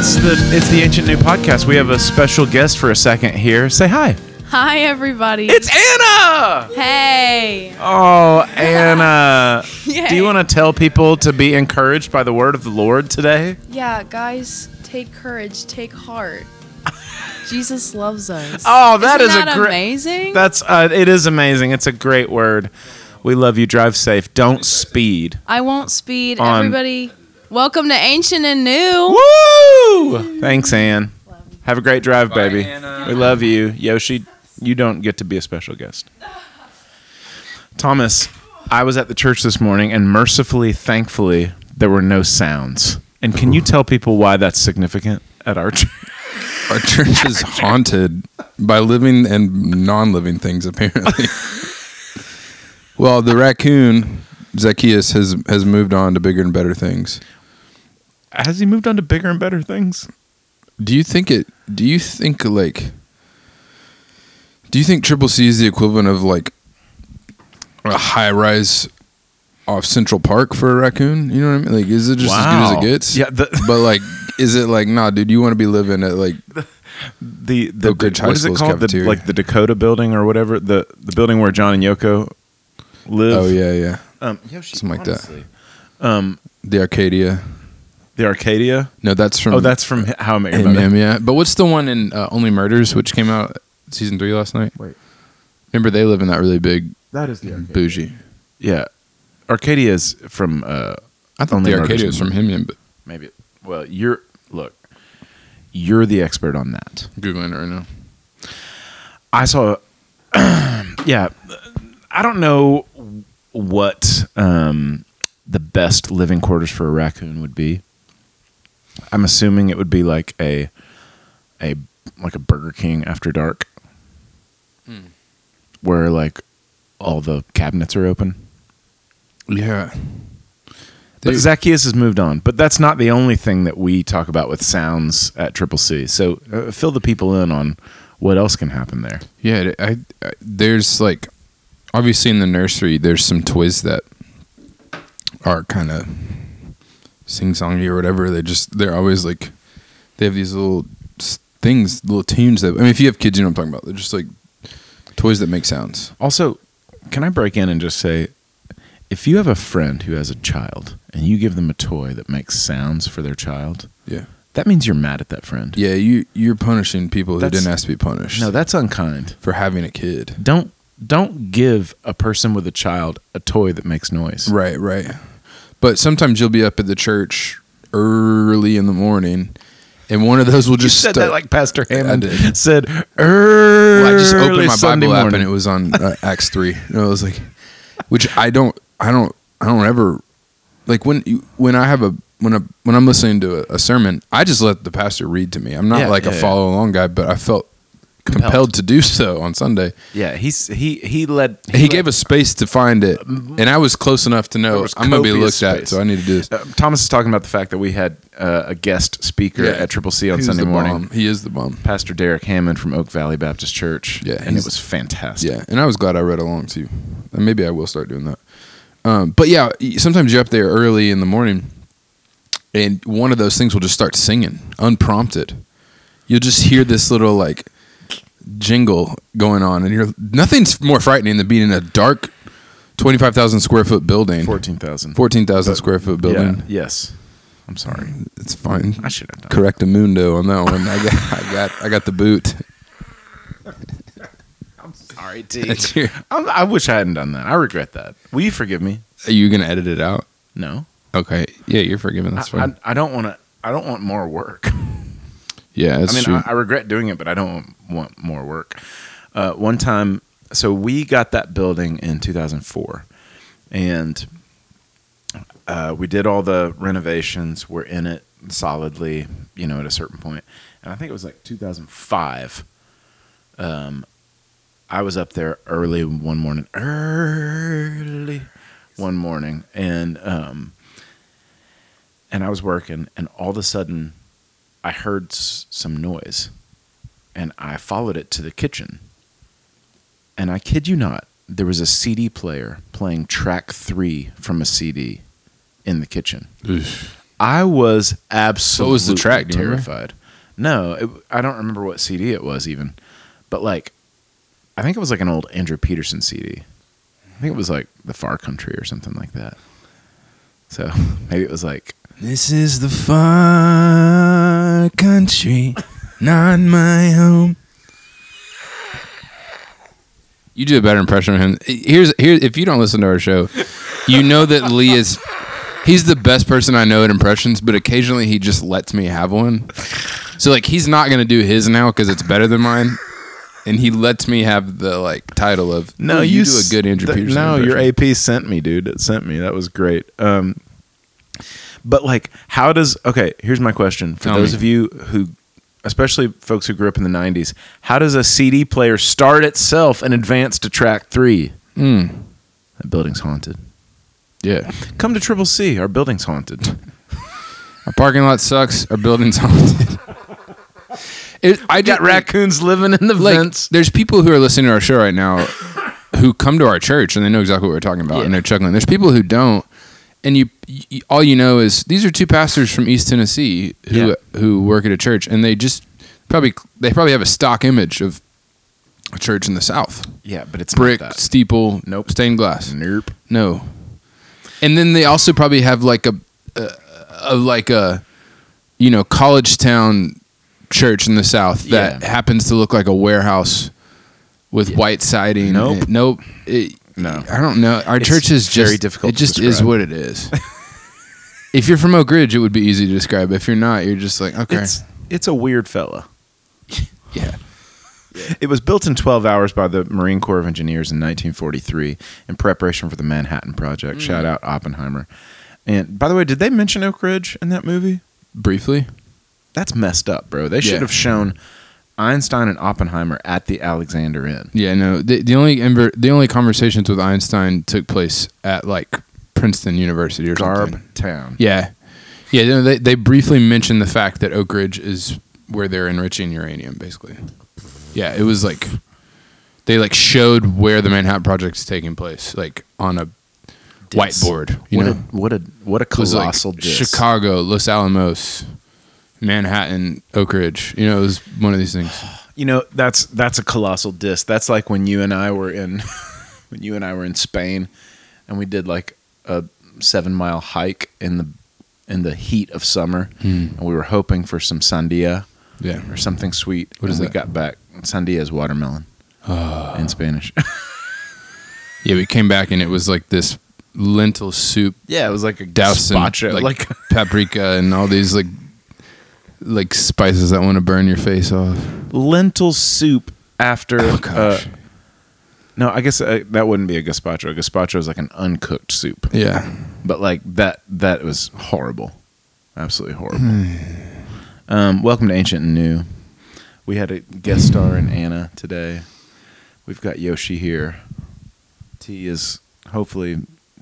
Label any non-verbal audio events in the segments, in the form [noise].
It's the it's the Ancient New Podcast. We have a special guest for a second here. Say hi. Hi, everybody. It's Anna. hey. Oh, Anna. [laughs] Yay. Do you want to tell people to be encouraged by the word of the Lord today? Yeah, guys, take courage, take heart. Jesus loves us. [laughs] Oh, that Isn't is a that great- amazing. That's uh, it is amazing. It's a great word. We love you. Drive safe. Don't speed. I won't speed. On- Everybody, welcome to Ancient and New. Woo! Thanks, Ann. Have a great drive, baby. We love you, Yoshi. You don't get to be a special guest. Thomas, I was at the church this morning, and mercifully, thankfully, there were no sounds. And can you tell people why that's significant at our church? [laughs] Our church is haunted by living and non-living things, apparently. [laughs] well, the raccoon Zacchaeus has has moved on to bigger and better things. Has he moved on to bigger and better things? Do you think it? Do you think like? Do you think Triple C is the equivalent of like a high rise off Central Park for a raccoon? You know what I mean? Like, is it just as good as it gets? Yeah, the [laughs] But like, is it like, nah, dude? You want to be living at like the, the, Oak Ridge what is it School's called? The, like the Dakota building or whatever the the building where John and Yoko live. oh yeah, yeah, um, Yoshi, Something like that. Um, the Arcadia. The Arcadia. No, that's from Oh, that's from How I Met Your Mother. yeah. But what's the one in uh, Only Murders, which came out season three last night? Wait. Remember they live in that really big That is the bougie. Yeah, Arcadia is from. Uh, I thought Only the Murders Arcadia was from him, but maybe. Well, you're look. You're the expert on that. googling it right now. I saw. [clears throat] yeah, I don't know what um, the best living quarters for a raccoon would be. I'm assuming it would be like a a like a Burger King after dark, where like all the cabinets are open. Yeah, But They- Zacchaeus has moved on. But that's not the only thing that we talk about with sounds at Triple C. So uh, fill the people in on what else can happen there. yeah. I, I there's like obviously in the nursery there's some toys that are kind of sing songy or whatever. They just they're always like they have these little things, little tunes that I mean, if you have kids, you know what I'm talking about. They're just like toys that make sounds. Also, can I break in and just say, if you have a friend who has a child and you give them a toy that makes sounds for their child, Yeah. that means you're mad at that friend. Yeah, you you're punishing people who didn't ask to be punished. No, that's unkind. for having a kid. Don't don't give a person with a child a toy that makes noise. Right, right. But sometimes you'll be up at the church early in the morning, and one of those will You just said start- that like Pastor Hammond did. [laughs] said early. Well, I just opened my Sunday Bible app and it was on uh, Acts three. And I was like, which I don't, I don't, I don't ever like when you, when I have a when I when I'm listening to a, a sermon, I just let the pastor read to me. I'm not Yeah, like yeah, a follow along guy, but I felt compelled. Compelled. to do so on Sunday. Yeah, he's he he led. He, led- gave us space to find it, and I was close enough to know was I'm going to be copious looked space. at, so I need to do this. Uh, Thomas is talking about the fact that we had uh, a guest speaker Yeah. at Triple C on He was Sunday the morning. bomb. He is the bomb. Pastor Derek Hammond from Oak Valley Baptist Church. Yeah, and it he's- was fantastic. Yeah, and I was glad I read along too. And maybe I will start doing that. Um, but yeah, y- sometimes you're up there early in the morning, and one of those things will just start singing unprompted. You'll just hear this little like jingle going on, and you're nothing's more frightening than being in a dark, twenty five thousand square foot building, fourteen thousand. fourteen thousand square foot building. yes. I'm sorry. It's fine. I should have done. Correct a mundo on that one. I got, I got, I got the boot. [laughs] I'm sorry, T. Your, I'm, I wish I hadn't done that. I regret that. Will you forgive me? are you gonna edit it out? No. Okay. Yeah, you're forgiven. That's I, fine. I, I don't want to. I don't want more work. [laughs] yeah, I mean. I, I regret doing it, but I don't want more work. Uh, one time, so we got that building in 2004, and uh, we did all the renovations. We're in it solidly, you know, at a certain point, and I think it was like 2005. Um, I was up there early one morning, early one morning, and um, and I was working, and all of a sudden, I heard s- some noise, and I followed it to the kitchen. And I kid you not, there was a CD player playing track three from a CD in the kitchen. Oof. I was absolutely was the track, do you remember? terrified. No, it, I don't remember what CD it was even, but like, I think it was like an old Andrew Peterson CD. I think it was like the Far Country or something like that. So [laughs] maybe it was like This is the far country, not my home. You do a better impression of him. Here's here. If you don't listen to our show, you know that Lee is. He's the best person I know at impressions, but occasionally he just lets me have one. So like he's not gonna do his now because it's better than mine, and he lets me have the like title of No, you, you do a good Andrew th- Peterson. No, your. AP sent me, dude. It sent me. That was great. Um, but like, how does? Okay, here's my question for Tell those me. of you who, especially folks who grew up in the '90s. How does a CD player start itself and advance to track three? Mm, That building's haunted. yeah, Come to Triple C. Our building's haunted. [laughs] our parking lot sucks. Our building's haunted. It, I Got raccoons living in the like vents. there's people who are listening to our show right now who come to our church and they know exactly what we're talking about and they're chuckling. There's people who don't, and you, you all you know is these are two pastors from East Tennessee who Yeah. who work at a church and they just probably they probably have a stock image of a church in the South, Yeah, but it's brick steeple, Nope. stained glass, Nope. no, and then they also probably have like a, a, a like a you know college town church in the south that Yeah. happens to look like a warehouse with white siding. Nope. And- nope. It- No. I don't know. Our It's church is just very difficult It to just is describe. what it is. [laughs] if you're from Oak Ridge, it would be easy to describe. If you're not, you're just like okay, It's it's a weird fella. [laughs] yeah. It was built in 12 hours by the Marine Corps of Engineers in 1943 in preparation for the Manhattan Project. Mm. Shout out Oppenheimer. And by the way, did they mention Oak Ridge in that movie? Briefly, That's messed up, bro. They should Yeah. have shown Einstein and Oppenheimer at the Alexander Inn. yeah. No, the, the only inver- the only conversations with Einstein took place at like Princeton University or something. Garb Town. Yeah, yeah. no, They they briefly mentioned the fact that Oak Ridge is where they're enriching uranium, basically. Yeah, it was like they like showed where the Manhattan Project is taking place, like on a whiteboard. You what know, a what a what a It was like colossal diss. Chicago, Los Alamos, Manhattan, Oak Ridge. You know, it was one of these things. You know, that's that's a colossal diss. That's like when you and I were in [laughs] when you and I were in Spain and we did like a 7-mile hike in the in the heat of summer hmm. and we were hoping for some sandia Yeah, or something sweet. What is we that? got back sandia is watermelon ah. in Spanish. [laughs] yeah. We came back and it was like this lentil soup yeah, it was like a doused in gazpacho, like, like, [laughs] paprika and all these like like spices that want to burn your face off. lentil soup after Oh, gosh. uh, no, I guess uh, that wouldn't be a gazpacho. A gazpacho is like an uncooked soup. Yeah. but like that that was horrible absolutely horrible um, welcome to ancient and new we had a guest star in anna today we've got yoshi here t is hopefully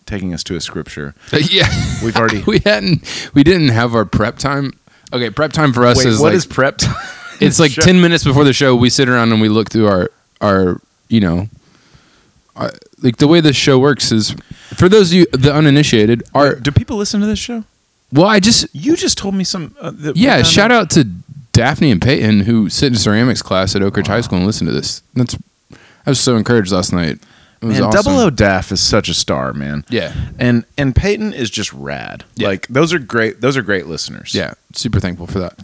taking us to a scripture [laughs] yeah. We've already- [laughs] we hadn't we didn't have our prep time. Okay, prep time for us Wait, is what like is prep time? [laughs] [laughs] it's like Show- 10 minutes before the show. We sit around and we look through our our you know our, like the way this show works is for those of you the uninitiated are do people listen to this show? Well I just you just told me some uh, that yeah shout out to Daphne and Peyton who sit in ceramics class at Oak Ridge High School and listen to this. That's I was so encouraged last night man awesome. double o daff is such a star man. Yeah. And and peyton is just rad. Yeah. like those are great those are great listeners. Yeah super thankful for that.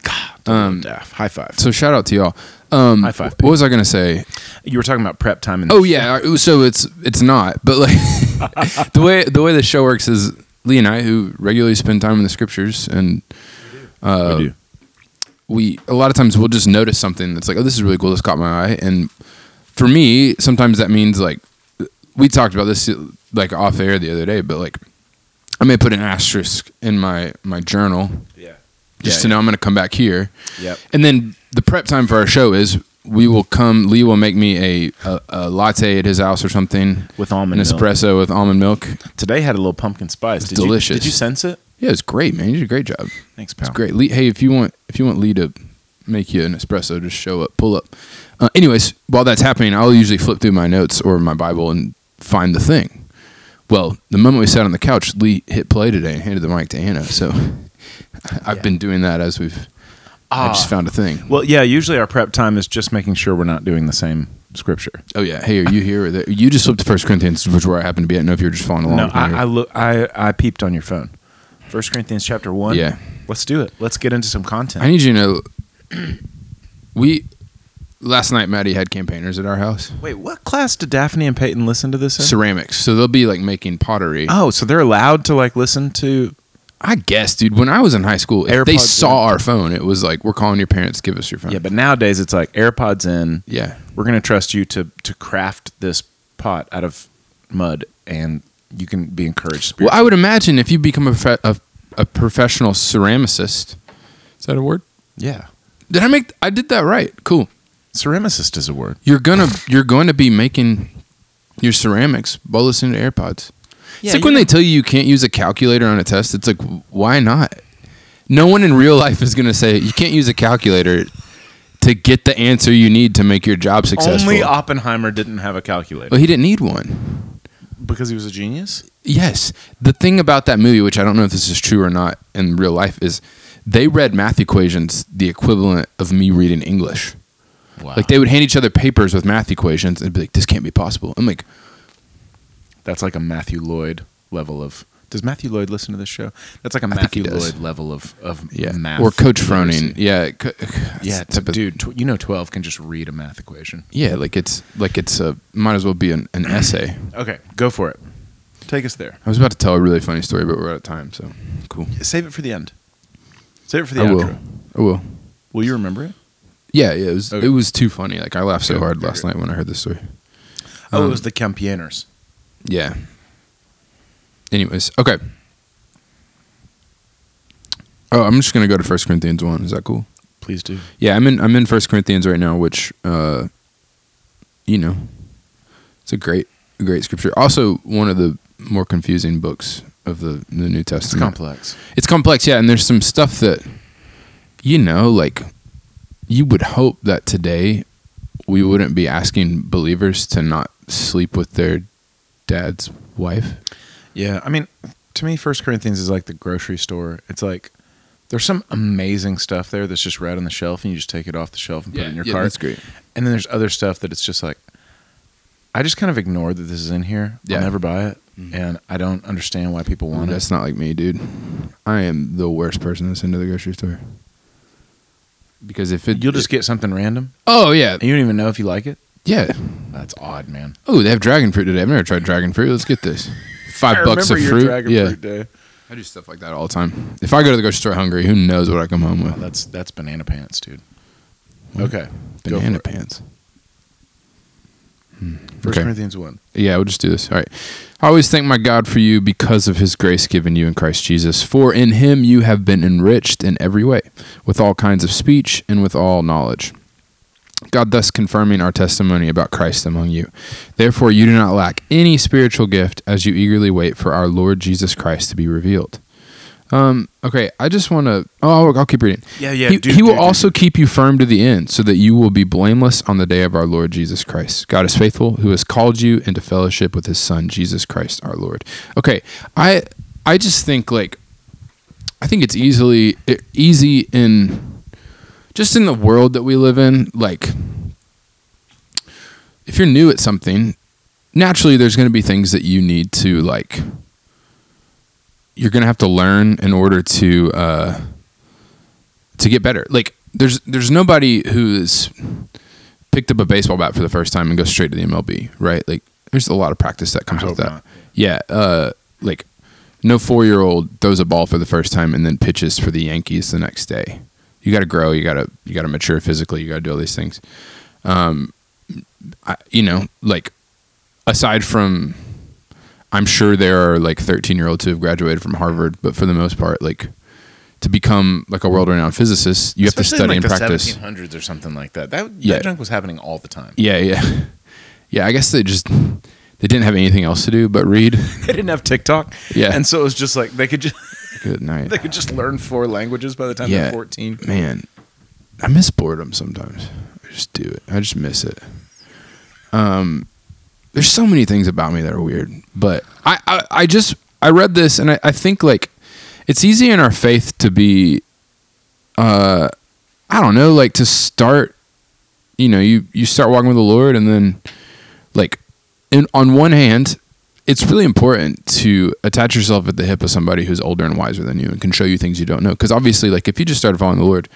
O Um, daff high five. so shout out to y'all. Um High five, what was I gonna say? You were talking about prep time. Oh yeah, uh, so it's it's not, but like [laughs] the way the way the show works is Lee and I, who regularly spend time in the scriptures, and uh, we we a lot of times we'll just notice something that's like, oh, this is really cool. This caught my eye, and for me, sometimes that means like we talked about this like off air the other day, but like I may put an asterisk in my my journal Yeah. just Yeah, to know I'm going to come back here. Yep. And then the prep time for our show is we will come. Lee will make me a, a, a latte at his house or something, With an almond milk. espresso with almond milk. Today had a little pumpkin spice. Did you- delicious. did you sense it? Yeah, it's great, man. You did a great job. Thanks, pal. It's great. Lee, hey, if you want if you want Lee to make you an espresso, just show up, pull up. Uh, anyways, while that's happening, I'll usually flip through my notes or my Bible and find the thing. Well, the moment we sat on the couch, Lee hit play today and handed the mic to Anna. So [laughs] I've Yeah. been doing that as we've. I just Ah. found a thing. Well, yeah. Usually our prep time is just making sure we're not doing the same scripture. Oh yeah. Hey, are you here? Or there? You just flipped to First Corinthians, which is where I happen to be. I don't know if you're just following along. No, I. I look. I I peeped on your phone. First Corinthians chapter one. Yeah. Let's do it. Let's get into some content. I need you to know. We last night, Maddie had campaigners at our house. Wait, what class did Daphne and Peyton listen to this in? Ceramics, so they'll be like making pottery. oh, so they're allowed to like listen to. I guess, dude. When I was in high school, if they AirPods saw our phone, it was like, "We're calling your parents. Give us your phone." Yeah, but nowadays it's like AirPods in. yeah, We're gonna trust you to to craft this pot out of mud, and you can be encouraged. Well, I would imagine if you become a, a, a professional ceramicist, is that a word? yeah, Did I make? I did that right. Cool. Ceramicist is a word. You're gonna you're going to be making your ceramics while listening to AirPods. it's like when they tell you you can't use a calculator on a test. It's like why not? No one in real life is gonna say you can't use a calculator to get the answer you need to make your job successful. only Oppenheimer didn't have a calculator well, he didn't need one. because he was a genius. Yes. The thing about that movie, which I don't know if this is true or not in real life, is they read math equations the equivalent of me reading English. Wow, Like they would hand each other papers with math equations and be like, "This can't be possible." I'm like, that's like a Matthew Lloyd level of. Does Matthew Lloyd listen to this show? That's like a I Matthew. Lloyd level of of yeah, math. or Coach. Froning, yeah, co- [sighs] Yeah, of- dude, tw- you know, twelve can just read a math equation. yeah, like it's like it's a might as well be an, an essay. [clears throat] Okay, go for it. Take us there. I was about to tell a really funny story, but we're out of time, so cool. Save it for the end. Save it for the end. I outro. will. I will. Will you remember it? Yeah, yeah, it was Okay. it was too funny. Like I laughed so hard last night when I heard this story. Oh, Um, it was the Campaigners. Yeah. Anyways, okay. Oh, I'm just gonna go to First Corinthians one. Is that cool? Please do. Yeah, I'm in. I'm in First Corinthians right now, which, uh, you know, it's a great, great scripture. Also, one of the more confusing books of the the New Testament. It's complex. It's complex, yeah, and there's some stuff that, you know, like you would hope that today we wouldn't be asking believers to not sleep with their dad's wife. Yeah, I mean, to me, First Corinthians is like the grocery store. It's like there's some amazing stuff there that's just right on the shelf, and you just take it off the shelf and put it in your cart. that's great. And then there's other stuff that it's just like I just kind of ignored that this is in here. Yeah. I'll never buy it, Mhm. and I don't understand why people want That's it. That's not like me, dude. I am the worst person that's into the grocery store. Because if it, You'll just get something random, oh yeah, and you don't even know if you like it. yeah. That's odd, man. Oh, they have dragon fruit today. I've never tried dragon fruit. Let's get this. [laughs] Five I bucks remember of your fruit. dragon yeah, fruit day. I do stuff like that all the time. If I go to the grocery store hungry, who knows what I come home with? that's that's banana pants, dude. Okay, go Banana for it. pants. First okay. Corinthians one. Yeah, we'll just do this. All right. I always thank my God for you because of his grace given you in Christ Jesus. For in him you have been enriched in every way, with all kinds of speech and with all knowledge. God thus confirming our testimony about Christ among you. Therefore, you do not lack any spiritual gift as you eagerly wait for our Lord Jesus Christ to be revealed. Um, okay, I just want to. Oh, I'll, keep reading. Yeah, yeah. he, do- he will do- do- also keep you firm to the end, so that you will be blameless on the day of our Lord Jesus Christ. God is faithful, who has called you into fellowship with His Son Jesus Christ, our Lord. Okay, I I just think like I think it's easily easy in just in the world that we live in. Like, if you're new at something, naturally there's going to be things that you need to like. You're going to have to learn in order to. Uh, to get better. Like there's there's nobody who's picked up a baseball bat for the first time and goes straight to the MLB, right? Like there's a lot of practice that comes with that. not. Yeah, uh, like no four year old throws a ball for the first time and then pitches for the Yankees the next day. You got to grow. You got to you got to mature physically. You got to do all these things. Um, I, you know, like aside from, I'm sure there are like 13 year olds who have graduated from Harvard, but for the most part, like to become like a world renowned physicist, you have to study in, and like, practice. The 1700s or something like that. That, Yeah. that junk was happening all the time. Yeah, yeah, [laughs] yeah. I guess they just they didn't have anything else to do but read. [laughs] They didn't have TikTok. Yeah. and so it was just like they could just [laughs] Good night. they could just learn four languages by the time Yeah. they're 14. man, I miss boredom sometimes. I just do it. I just miss it. Um, there's so many things about me that are weird, but I, I, I just I read this and I, I think like it's easy in our faith to be uh i don't know like to start you know you you start walking with the lord and then like in, on one hand it's really important to attach yourself at the hip of somebody who's older and wiser than you and can show you things you don't know. Because obviously like if you just started following the lord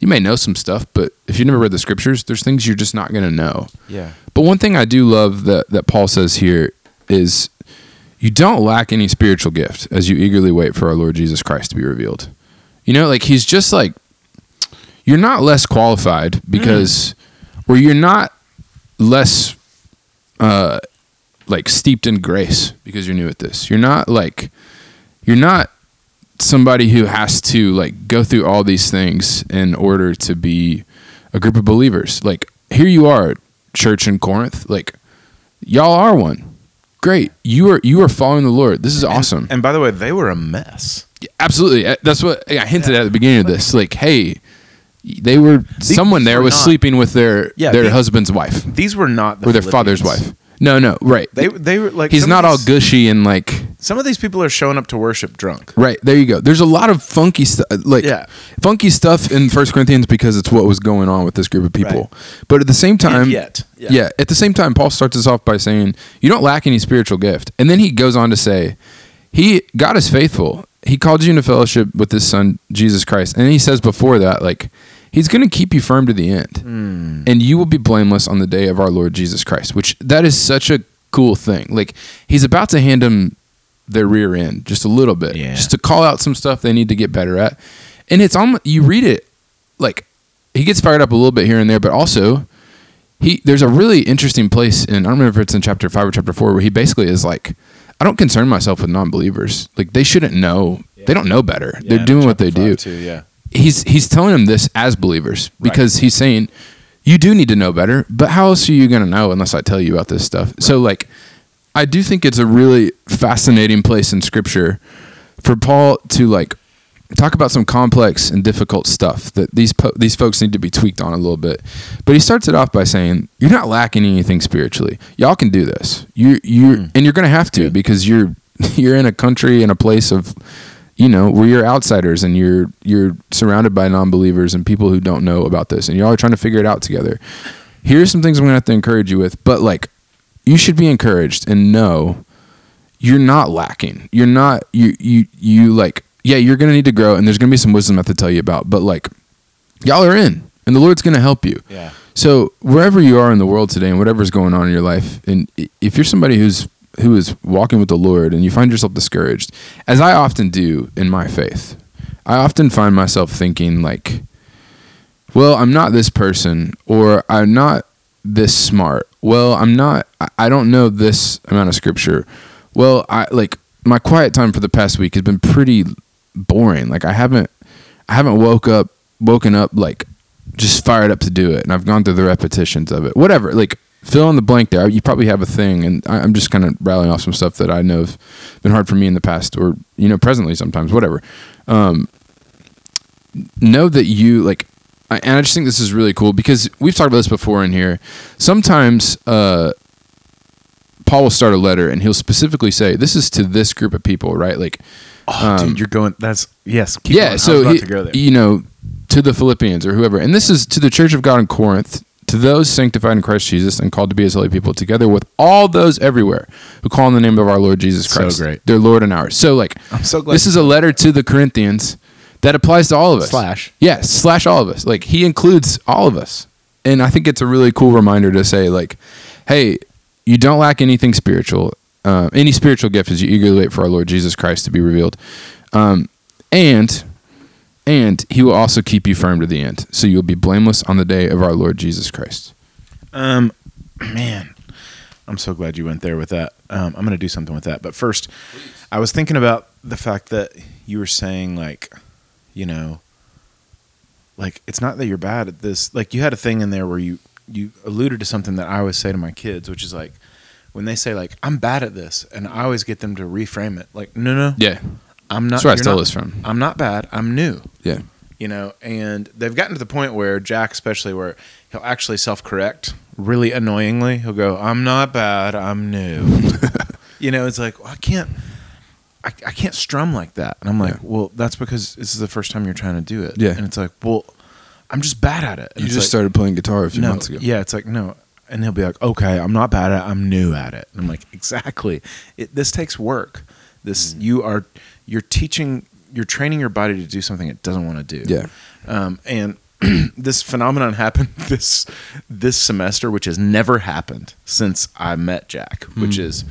you may know some stuff but if you never read the scriptures there's things you're just not going to know Yeah. but one thing I do love that that Paul says here is you don't lack any spiritual gift as you eagerly wait for our Lord Jesus Christ to be revealed. You know, like he's just like you're not less qualified because or you're not less uh like steeped in grace because you're new at this. You're not like you're not somebody who has to like go through all these things in order to be a group of believers. Like here you are, church in Corinth. Like y'all are one. Great. You are you are following the Lord. This is awesome. And by the way, they were a mess. Absolutely. Uh, That's what I hinted at at the beginning of this. Like, hey, they were someone there were was not- sleeping with their Yeah, their they- husband's wife These were not the or their father's wife. No, no, right. They they were like He's some not all these- gushy and like Some of these people are showing up to worship drunk. right. There you go. There's a lot of funky stuff uh, like Yeah. funky stuff in First Corinthians because it's what was going on with this group of people. But at the same time, yet. Yeah. At the same time, Paul starts us off by saying, "You don't lack any spiritual gift," and then he goes on to say, "He God is faithful. He called you into fellowship with His Son Jesus Christ." And he says before that, like, He's going to keep you firm to the end, Hmm. and you will be blameless on the day of our Lord Jesus Christ. Which that is such a cool thing. Like, He's about to hand them their rear end just a little bit, Yeah. just to call out some stuff they need to get better at. And it's almost you read it like he gets fired up a little bit here and there, but also he there's a really interesting place in I don't remember if it's in chapter five or chapter four where he basically is like, I don't concern myself with non-believers. Like they shouldn't know. They don't know better. They're doing what they do. Too, yeah. He's he's telling them this as believers because he's saying you do need to know better. But how else are you going to know unless I tell you about this stuff? So like, I do think it's a really fascinating place in Scripture for Paul to like talk about some complex and difficult stuff that these po- these folks need to be tweaked on a little bit. But he starts it off by saying, "You're not lacking anything spiritually. Y'all can do this. You you hmm. and you're going to have to because you're [laughs] you're in a country in a place of you know where you're outsiders and you're you're surrounded by non-believers and people who don't know about this and y'all are trying to figure it out together. Here's some things I'm going to have to encourage you with, but like you should be encouraged and know you're not lacking. You're not you you you like yeah, you're gonna need to grow and there's gonna be some wisdom I have to tell you about, but like y'all are in and the Lord's gonna help you. Yeah. So wherever you are in the world today and whatever's going on in your life, and if you're somebody who's who is walking with the Lord and you find yourself discouraged, as I often do in my faith, I often find myself thinking like, well, I'm not this person, or I'm not this smart. Well, I'm not. I- don't know this amount of scripture. Well, I like my quiet time for the past week has been pretty boring. Like I haven't, I haven't woke up, woken up like just fired up to do it, and I've gone through the repetitions of it. Whatever, like fill in the blank there. You probably have a thing, and I, I'm just kind of rattling off some stuff that I know have been hard for me in the past, or you know, presently sometimes. Whatever. Um, know that you like I, and I just think this is really cool because we've talked about this before in here. Sometimes uh, Paul will start a letter and he'll specifically say, "This is to this group of people," right? Like, Oh, Um, dude, you're going. That's yes. Keep yeah. going. So about he- to go there. you know, to the Philippians or whoever, and this is to the church of God in Corinth, to those sanctified in Christ Jesus and called to be His holy people, together with all those everywhere who call on the name of our Lord Jesus So Christ, great. their Lord and ours. So like, I'm so glad. this is a letter to the Corinthians that applies to all of us. Slash. Yeah, slash all of us. Like he includes all of us. And I think it's a really cool reminder to say, like, hey, you don't lack anything spiritual, uh, any spiritual gift as you eagerly wait for our Lord Jesus Christ to be revealed. Um, and and he will also keep you firm to the end. So you'll be blameless on the day of our Lord Jesus Christ. Um, man, I'm so glad you went there with that. Um, I'm going to do something with that. But first, I was thinking about the fact that you were saying, like, you know, like it's not that you're bad at this. Like you had a thing in there where you you alluded to something that I always say to my kids, which is like when they say like I'm bad at this, and I always get them to reframe it like, no, no, Yeah. I'm not. That's where I stole not- this from. I'm not bad. I'm new Yeah. you know and they've gotten to the point where jack especially where he'll actually self-correct really annoyingly he'll go i'm not bad i'm new [laughs] you know it's like well, i can't I, I can't strum like that. And I'm like, Yeah. well, that's because this is the first time you're trying to do it. Yeah. And it's like, well, I'm just bad at it. And You just like, started playing guitar a few no, months ago. Yeah, it's like no, and he'll be like, "Okay, I'm not bad at it. I'm new at it." And I'm like, "Exactly. It, this takes work. This Mm. you are you're teaching, you're training your body to do something it doesn't want to do." Yeah. Um, and [clears throat] this phenomenon happened [laughs] this this semester, which has never happened since I met Jack. Which Hmm. is,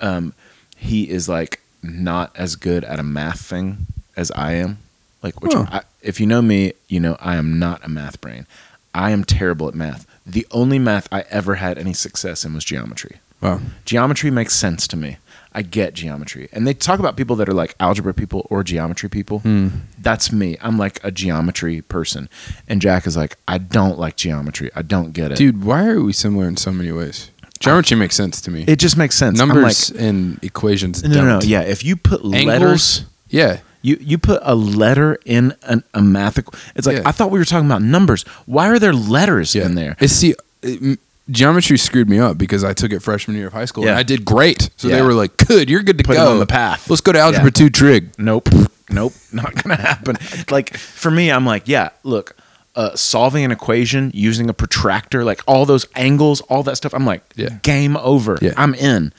um, he is like not as good at a math thing as I am. Like, which. I, if you know me, you know I am not a math brain. I am terrible at math. The only math I ever had any success in was geometry. Wow. Geometry makes sense to me. I get geometry. And they talk about people that are like algebra people or geometry people. Hmm. That's me. I'm like a geometry person. And Jack is like, I don't like geometry. I don't get it. Dude, why are we similar in so many ways? Geometry makes sense to me. it just makes sense. I'm Numbers and equations like, no, no, no. Yeah. If you put Angles? letters, Yeah. you, you put a letter in an, a math. It's like, Yeah. I thought we were talking about numbers. Why are there letters Yeah. in there? It's see, it- geometry screwed me up because I took it freshman year of high school and I did great. So Yeah. they were like, "Good, you're good to Put go on the path. Let's go to algebra Yeah. two trig." Nope. Nope. [laughs] Not gonna happen. Like for me, I'm like, yeah, look, uh, solving an equation using a protractor, like all those angles, all that stuff. I'm like, Yeah. game over. Yeah. I'm in.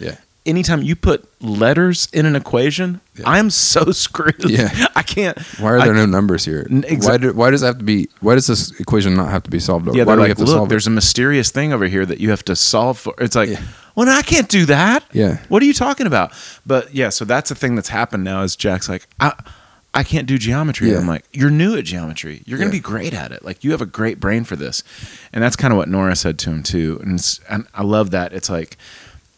Anytime you put letters in an equation, Yeah. I'm so [laughs] screwed. Yeah. I can't. Why are I- there no numbers here? Exa- why, do, why does it have to be? Why does this equation not have to be solved? Yeah, why we like, have to look, solve it? there's a mysterious thing over here that you have to solve for. It's like, Yeah. well, no, I can't do that. Yeah. What are you talking about? But yeah, so that's the thing that's happened now is Jack's like, I, I can't do geometry. Yeah. I'm like, you're new at geometry. You're going to Yeah. be great at it. Like you have a great brain for this. And that's kind of what Nora said to him too. And, it's, and I love that. It's like,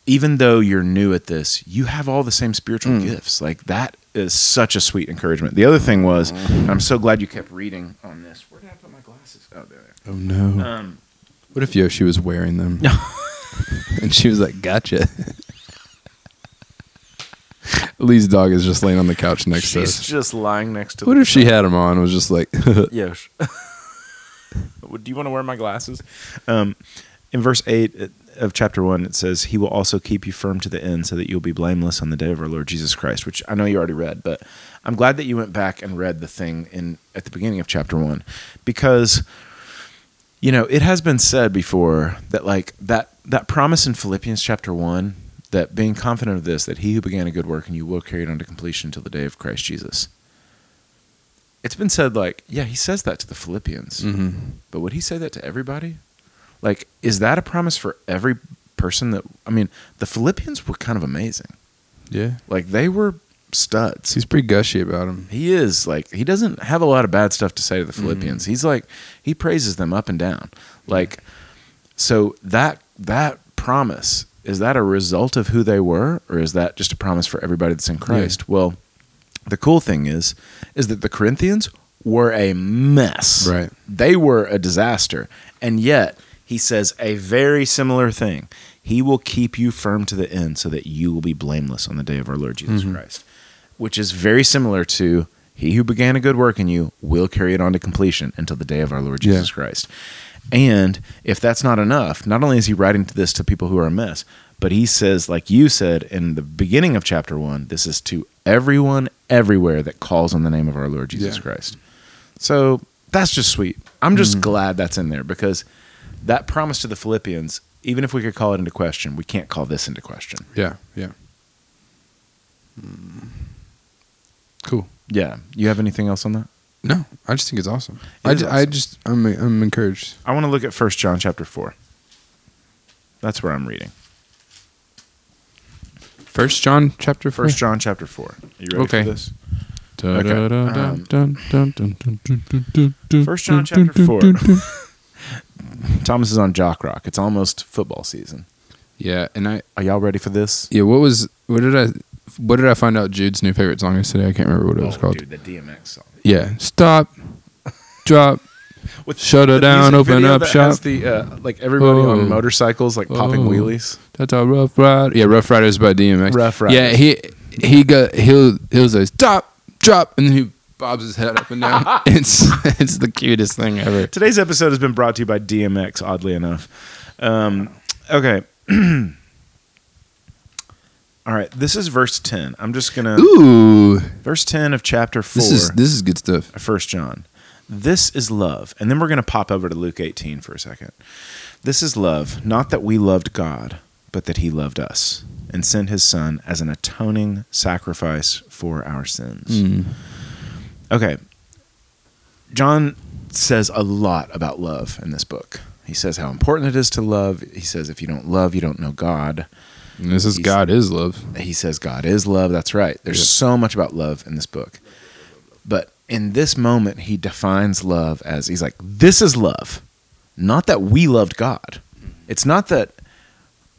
even though you're new at this, you have all the same spiritual Mm. gifts. Like that is such a sweet encouragement. The other thing was, and I'm so glad you kept reading on this. Where did I put my glasses? Oh, there. oh no! Um, what if Yoshi was wearing them [laughs] and she was like, "Gotcha." [laughs] Lee's dog is just laying on the couch next to She's us. just lying next to. What the if she had them on? and Was just like, [laughs] Yes. Do you want to wear my glasses? Um, in verse eight of chapter one, it says, "He will also keep you firm to the end, so that you'll be blameless on the day of our Lord Jesus Christ." Which I know you already read, but I'm glad that you went back and read the thing in at the beginning of chapter one, because you know it has been said before that like that that promise in Philippians chapter one that being confident of this that he who began a good work and you will carry it on to completion until the day of Christ Jesus. It's been said like, yeah, he says that to the Philippians. Mhm. But would he say that to everybody? Like, is that a promise for every person that I mean, the Philippians were kind of amazing. "Yeah." Like they were studs. He's pretty gushy about him. He is like he doesn't have a lot of bad stuff to say to the mm-hmm. Philippians. He's like he praises them up and down. Like so that that promise is that a result of who they were or is that just a promise for everybody that's in Christ? Well, the cool thing is is that the Corinthians were a mess. Right. They were a disaster. And yet he says a very similar thing. He will keep you firm to the end so that you will be blameless on the day of our Lord Jesus mm-hmm. Christ. Which is very similar to he who began a good work in you will carry it on to completion until the day of our Lord Yeah. Jesus Christ. And if that's not enough, not only is he writing to this to people who are a mess, but he says, like you said in the beginning of chapter one, this is to everyone everywhere that calls on the name of our Lord Jesus Yeah. Christ. So that's just sweet. I'm just mm-hmm. glad that's in there because that promise to the Philippians, even if we could call it into question, we can't call this into question. Yeah, yeah. Hmm. Cool. Yeah. You have anything else on that? No, I just think it's awesome. It I, is ju- I just I'm I'm encouraged. I want to look at First John chapter 4. That's where I'm reading. First John chapter four. First John chapter 4. Are you ready Okay. for this? Okay. First John chapter 4. [laughs] Thomas is on Jock Rock. It's almost football season. Yeah, and I Are y'all ready for this? yeah. What was what did I what did I find out Jude's new favorite song is today? I can't remember what it was called. Oh, Dude, the DMX song. Yeah, stop, drop. With Shut her down, open up shop. the uh, like everybody Oh. on motorcycles like popping Oh. wheelies. That's our Rough Ride. Yeah, Ruff Ryders by DMX. Rough Yeah, he he got he'll he'll say stop, drop, and then he bobs his head up and down. [laughs] it's it's the cutest thing ever. Today's episode has been brought to you by DMX. Oddly enough. Um, okay. [clears throat] All right, this is verse 10. I'm just going to Ooh, verse 10 of chapter 4 this is this is good stuff. First John. This is love. And then we're going to pop over to Luke 18 for a second. This is love, not that we loved God, but that he loved us and sent his son as an atoning sacrifice for our sins. Mm. Okay. John says a lot about love in this book. He says how important it is to love. He says if you don't love, you don't know God. And this is He's- God is love. He says God is love. That's right. There's Yeah. so much about love in this book. But in this moment, he defines love as he's like, this is love. Not that we loved God. It's not that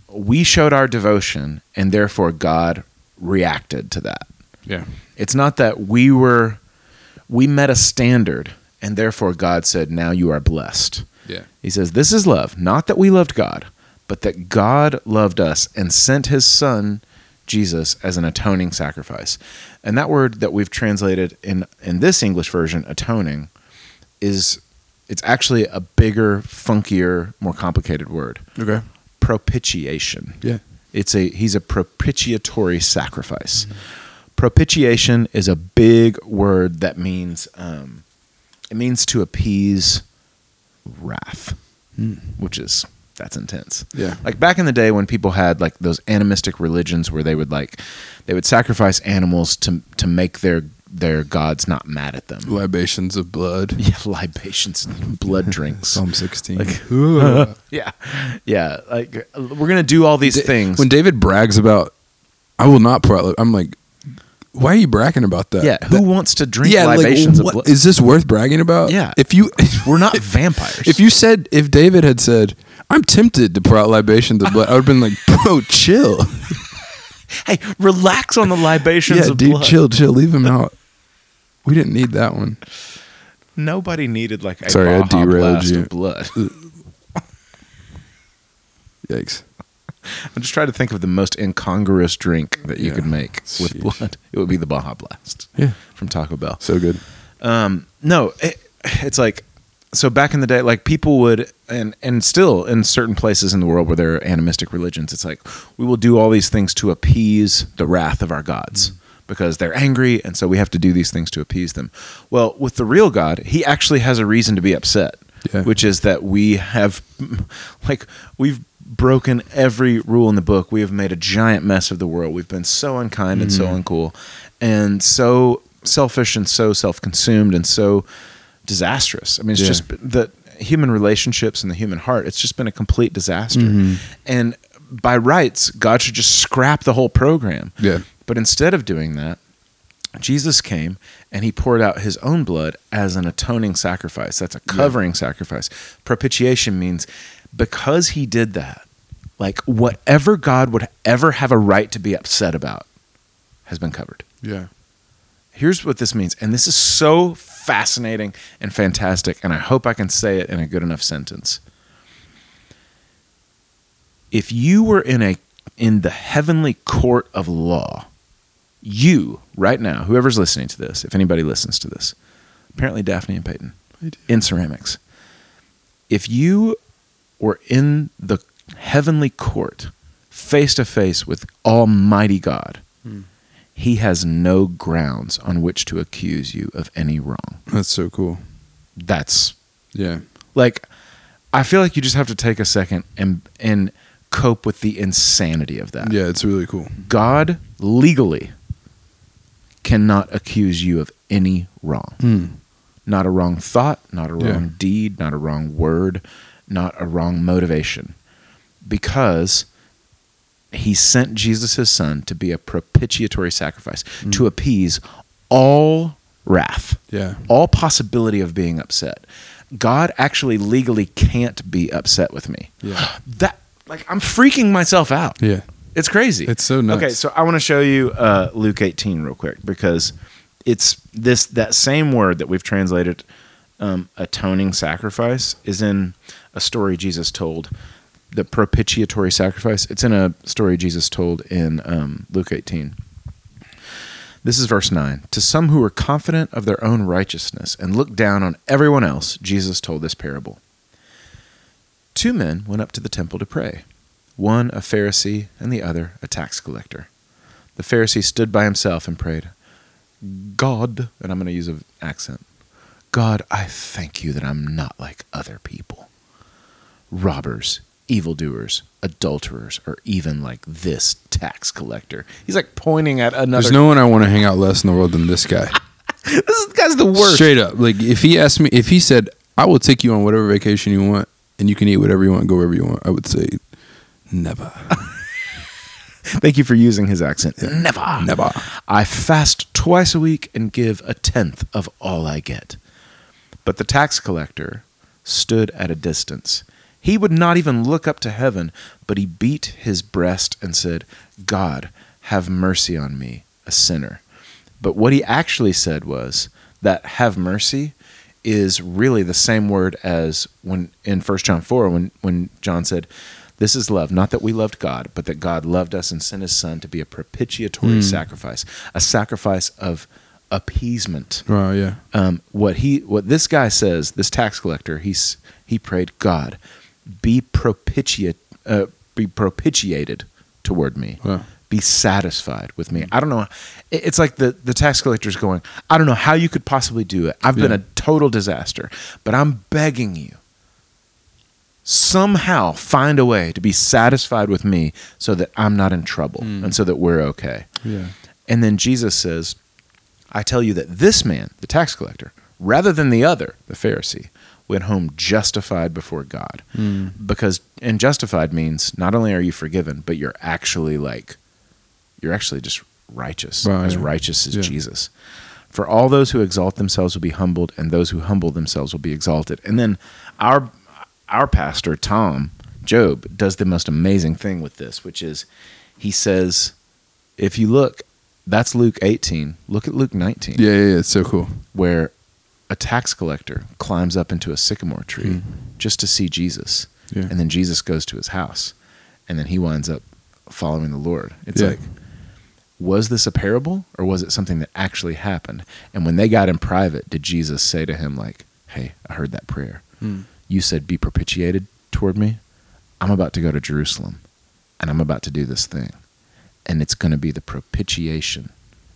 we showed our devotion and therefore God reacted to that. Yeah. It's not that we were we met a standard and therefore God said, "Now you are blessed." Yeah. He says, "This is love, not that we loved God, but that God loved us and sent his son Jesus as an atoning sacrifice." And that word that we've translated in in this English version, atoning, is it's actually a bigger, funkier, more complicated word. Okay. Propitiation. Yeah. It's a he's a propitiatory sacrifice. Mm-hmm. Propitiation is a big word that means um, it means to appease wrath, which is that's intense. Yeah. Like back in the day when people had like those animistic religions where they would like they would sacrifice animals to to make their their gods not mad at them. Libations of blood. [laughs] Yeah, libations, blood drinks. Psalm 16. Like- [laughs] [laughs] yeah, yeah. Like we're gonna do all these Da- things. When David brags about, I will not pour out. I'm like, why are you bragging about that? yeah, who That- wants to drink yeah, libations like, of blood? is this worth bragging about? Yeah. If you, [laughs] We're not vampires. if you said, if David had said, I'm tempted to pour out libations of blood, I would have been like, bro, chill. [laughs] hey, relax on the libations yeah, of dude, blood. chill, chill. Leave him out. We didn't need that one. Nobody needed like a Sorry, I derailed you. of blood. [laughs] Yikes. I'm just trying to think of the most incongruous drink that you Yeah. could make with Sheesh. blood. It would be the Baja Blast Yeah. from Taco Bell. So good. Um, no, it, it's like so back in the day, like people would, and and still in certain places in the world where there are animistic religions, it's like we will do all these things to appease the wrath of our gods because they're angry, and so we have to do these things to appease them. Well, with the real God, He actually has a reason to be upset, Yeah. which is that we have, [laughs] like, we've broken every rule in the book. We have made a giant mess of the world. We've been so unkind and so uncool, and so selfish and so self-consumed and so disastrous. I mean, it's Yeah. just the human relationships and the human heart. It's just been a complete disaster. Mm-hmm. And by rights, God should just scrap the whole program. Yeah. But instead of doing that, Jesus came and he poured out his own blood as an atoning sacrifice. That's a covering sacrifice. Propitiation means because he did that, like whatever God would ever have a right to be upset about has been covered. Yeah. Here's what this means. And this is so fascinating and fantastic. And I hope I can say it in a good enough sentence. If you were in a in the heavenly court of law, you right now, whoever's listening to this, if anybody listens to this, apparently Daphne and Peyton in ceramics, if you were in the heavenly court face to face with Almighty God, hmm. he has no grounds on which to accuse you of any wrong. That's so cool. That's Yeah. like I feel like you just have to take a second and and cope with the insanity of that. Yeah, it's really cool. God legally cannot accuse you of any wrong. Hmm. Not a wrong thought, not a Yeah. wrong deed, not a wrong word, not a wrong motivation. Because he sent Jesus his son to be a propitiatory sacrifice, Hmm. to appease all wrath, Yeah. all possibility of being upset. God actually legally can't be upset with me. Yeah. That like I'm freaking myself out. Yeah. It's crazy. It's so nuts. Okay, so I want to show you uh, Luke 18 real quick because it's this that same word that we've translated um, atoning sacrifice is in a story Jesus told. The propitiatory sacrifice. It's in a story Jesus told in um, Luke 18. This is verse 9. To some who were confident of their own righteousness and looked down on everyone else, Jesus told this parable. Two men went up to the temple to pray, one a Pharisee and the other a tax collector. The Pharisee stood by himself and prayed, God, and I'm going to use an accent God, I thank you that I'm not like other people robbers, evildoers, adulterers, or even like this tax collector. He's like pointing at another. There's no one I want to hang out less in the world than this guy. [laughs] this guy's the worst. Straight up. Like if he asked me, if he said, "I will take you on whatever vacation you want, and you can eat whatever you want, go wherever you want," I would say, "Never, [laughs] Thank you for using his accent. Never. never." I fast twice a week and give a tenth of all I get. But the tax collector stood at a distance. He would not even look up to heaven, but he beat his breast and said, God, have mercy on me, a sinner. But what he actually said was that have mercy is really the same word as when in 1 John 4 when when John said this is love not that we loved God but that God loved us and sent his son to be a propitiatory sacrifice a sacrifice of appeasement Wow, yeah, um, what he what this guy says this tax collector he's he prayed God be propitiate uh, be propitiated toward me Wow. be satisfied with me. I don't know. It's like the, the tax collector's going, I don't know how you could possibly do it. I've been a total disaster, but I'm begging you somehow find a way to be satisfied with me so that I'm not in trouble hmm. and so that we're okay. yeah, And then Jesus says, I tell you that this man, the tax collector, rather than the other, the Pharisee, went home justified before God. Hmm. Because, and justified means not only are you forgiven, but you're actually like, you're actually just righteous, Wow, as yeah. righteous as Yeah. Jesus. For all those who exalt themselves will be humbled, and those who humble themselves will be exalted. And then our our pastor Tom Job does the most amazing thing with this, which is he says, if you look, that's Luke 18. Look at Luke 19, yeah, yeah, yeah. It's so cool. where a tax collector climbs up into a sycamore tree Mm. just to see Jesus, Yeah. and then Jesus goes to his house, and then he winds up following the Lord. It's Yeah. like, was this a parable or was it something that actually happened? And when they got in private, did Jesus say to him like, "Hey, I heard that prayer. Mm. You said be propitiated toward me. I'm about to go to Jerusalem, and I'm about to do this thing, and it's going to be the propitiation.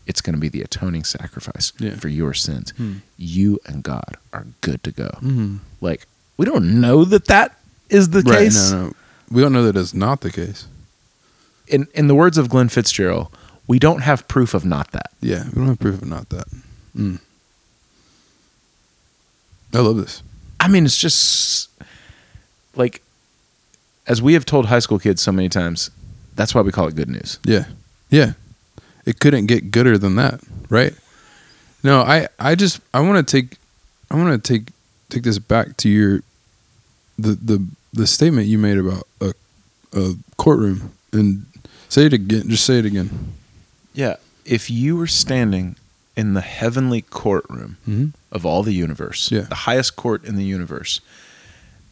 It's going to be the atoning sacrifice Yeah. for your sins. Hmm. You and God are good to go. Mm. Like we don't know that that is the Right? case. No, no, no. we don't know that it's not the case. In in the words of Glenn Fitzgerald, we don't have proof of not that. Yeah, we don't have proof of not that. Mm. I love this. I mean, it's just like as we have told high school kids so many times. That's why we call it good news. Yeah. Yeah. It couldn't get gooder than that, right? No, I I just I want to take I want to take take this back to your the the the statement you made about a a courtroom and say it again. Just say it again. Yeah. If you were standing in the heavenly courtroom Mm-hmm. of all the universe, Yeah. the highest court in the universe,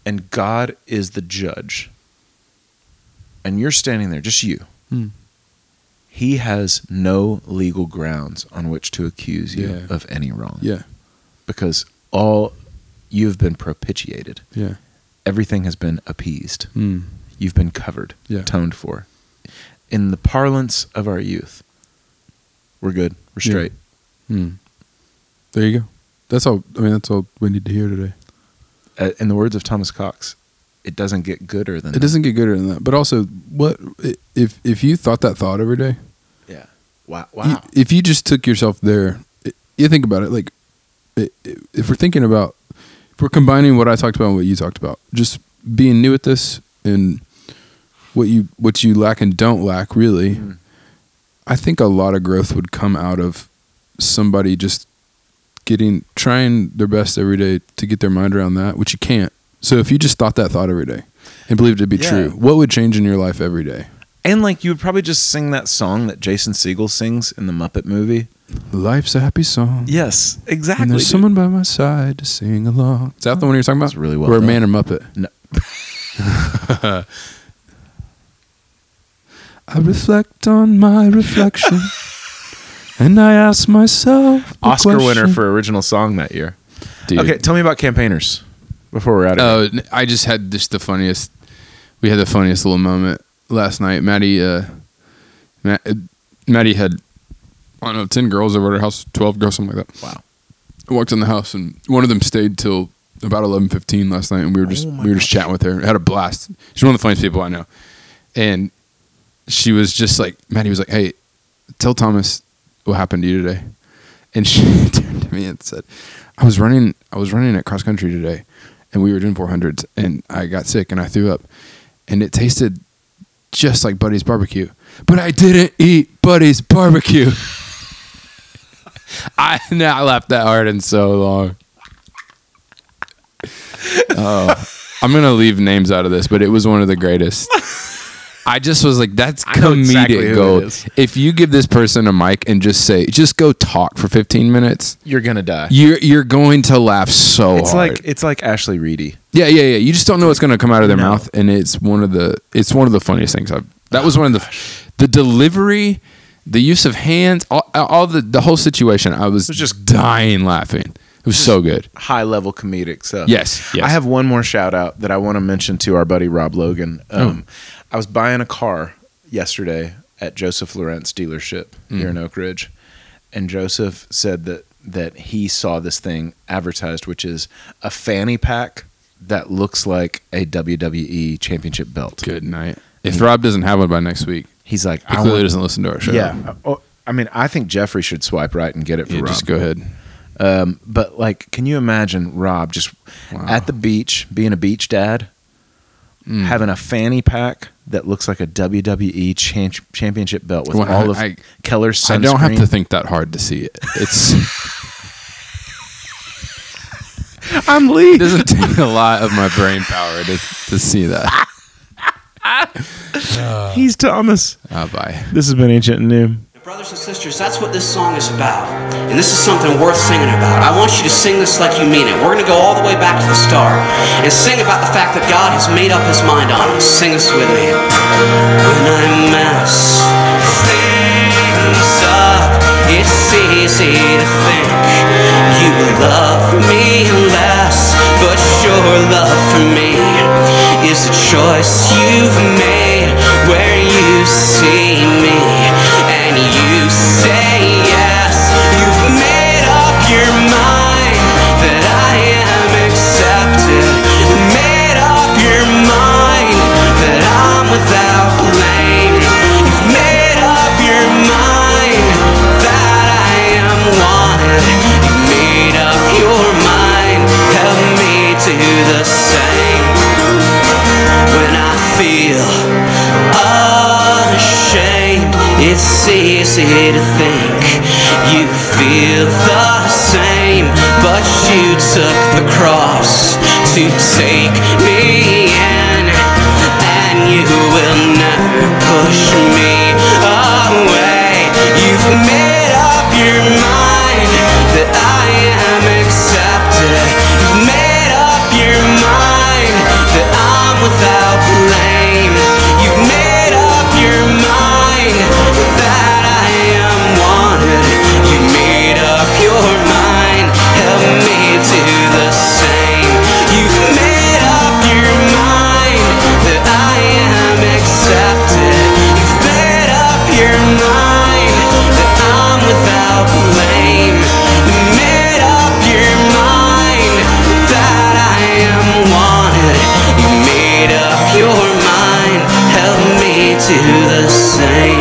and God is the judge, and you're standing there, just you, Mm. he has no legal grounds on which to accuse you Yeah. of any wrong. Yeah. Because all you've been propitiated, Yeah. everything has been appeased, Mm. you've been covered, Yeah. atoned for. In the parlance of our youth, we're good, we're straight. Mm. There you go. That's all. I mean, that's all we need to hear today. Uh, in the words of Thomas Cox, it doesn't get gooder than It doesn't get gooder than that. But also, what if if you thought that thought every day? Yeah. Wow. you- Wow. if you just took yourself there, it, you think about it. Like, it, it- if we're thinking about, if we're combining what I talked about and what you talked about, just being new at this and what you what you lack and don't lack, really, Mm. I think a lot of growth would come out of somebody just getting trying their best every day to get their mind around that, which you can't. So if you just thought that thought every day and believed it to be Yeah. true, what would change in your life every day? And like you would probably just sing that song that Jason Segel sings in the Muppet movie. Life's a happy song. Yes, exactly. And there's dude. someone by my side to sing along. Is that the one you're talking about? That's really well Or done. Man or Muppet? No. [laughs] [laughs] I reflect on my reflection, and I ask myself. the Oscar winner for original song that year. Dude. Okay, tell me about campaigners before we're out of here. Oh, I just had just the funniest. We had the funniest little moment last night. Maddie, uh, Matt, uh, Maddie had I don't know ten girls over at her house, twelve girls, something like that. Wow. I walked in the house and one of them stayed till about eleven fifteen last night, and we were just Oh we were just chatting with her. Had a blast. She's one of the funniest people I know, and she was just like Maddie was like, "Hey, tell Thomas what happened to you today," and [laughs] she turned to me and said, "I was running I was running at cross country today, and we were doing four hundreds, and I got sick and I threw up, and it tasted just like Buddy's barbecue, but I didn't eat Buddy's barbecue." [laughs] I [laughs] not laughed that hard in so long. Oh, I'm gonna leave names out of this, but it was one of the greatest. I just was like, that's comedic exactly gold. If you give this person a mic and just say, just go talk for 15 minutes, You're gonna die. you're you're going to laugh so it's hard. like it's like Ashley Reedy. yeah, yeah, yeah. You just don't know what's gonna come out of their No. mouth, and it's one of the it's one of the funniest things I've. That was one of the the delivery, the use of hands, all, all the the whole situation. I was was just- dying laughing. It was so good. high level comedic stuff. Yes, yes. I have one more shout out that I want to mention to our buddy Rob Logan. Um, I was buying a car yesterday at Joseph Lawrence dealership here in Oak Ridge, and Joseph said that that he saw this thing advertised, which is a fanny pack that looks like a WWE championship belt. Good night. If Rob doesn't have one by next week, He's like, he I clearly want, doesn't listen to our show. yeah. Oh, I mean, I think Jeffrey should swipe right and get it for Yeah, Rob. just go ahead. Um, but like, can you imagine Rob just Wow. at the beach, being a beach dad, Mm. having a fanny pack that looks like a WWE champ- championship belt with Well, all of I- Keller's sunscreen? I don't have to think that hard to see it. It's [laughs] I'm Lee. it doesn't take a lot of my brain power to, to see that. [laughs] He's Thomas. Oh, bye. This has been Ancient and New. Brothers and sisters, that's what this song is about. And this is something worth singing about. I want you to sing this like you mean it. We're going to go all the way back to the start and sing about the fact that God has made up his mind on us. Sing this with me. When I mess things up, it's easy to think you love me less, but your love for me is a choice you've made where you see me It's easy to think you feel the same, but you took the cross to take me in, and you will never push me away. You've made same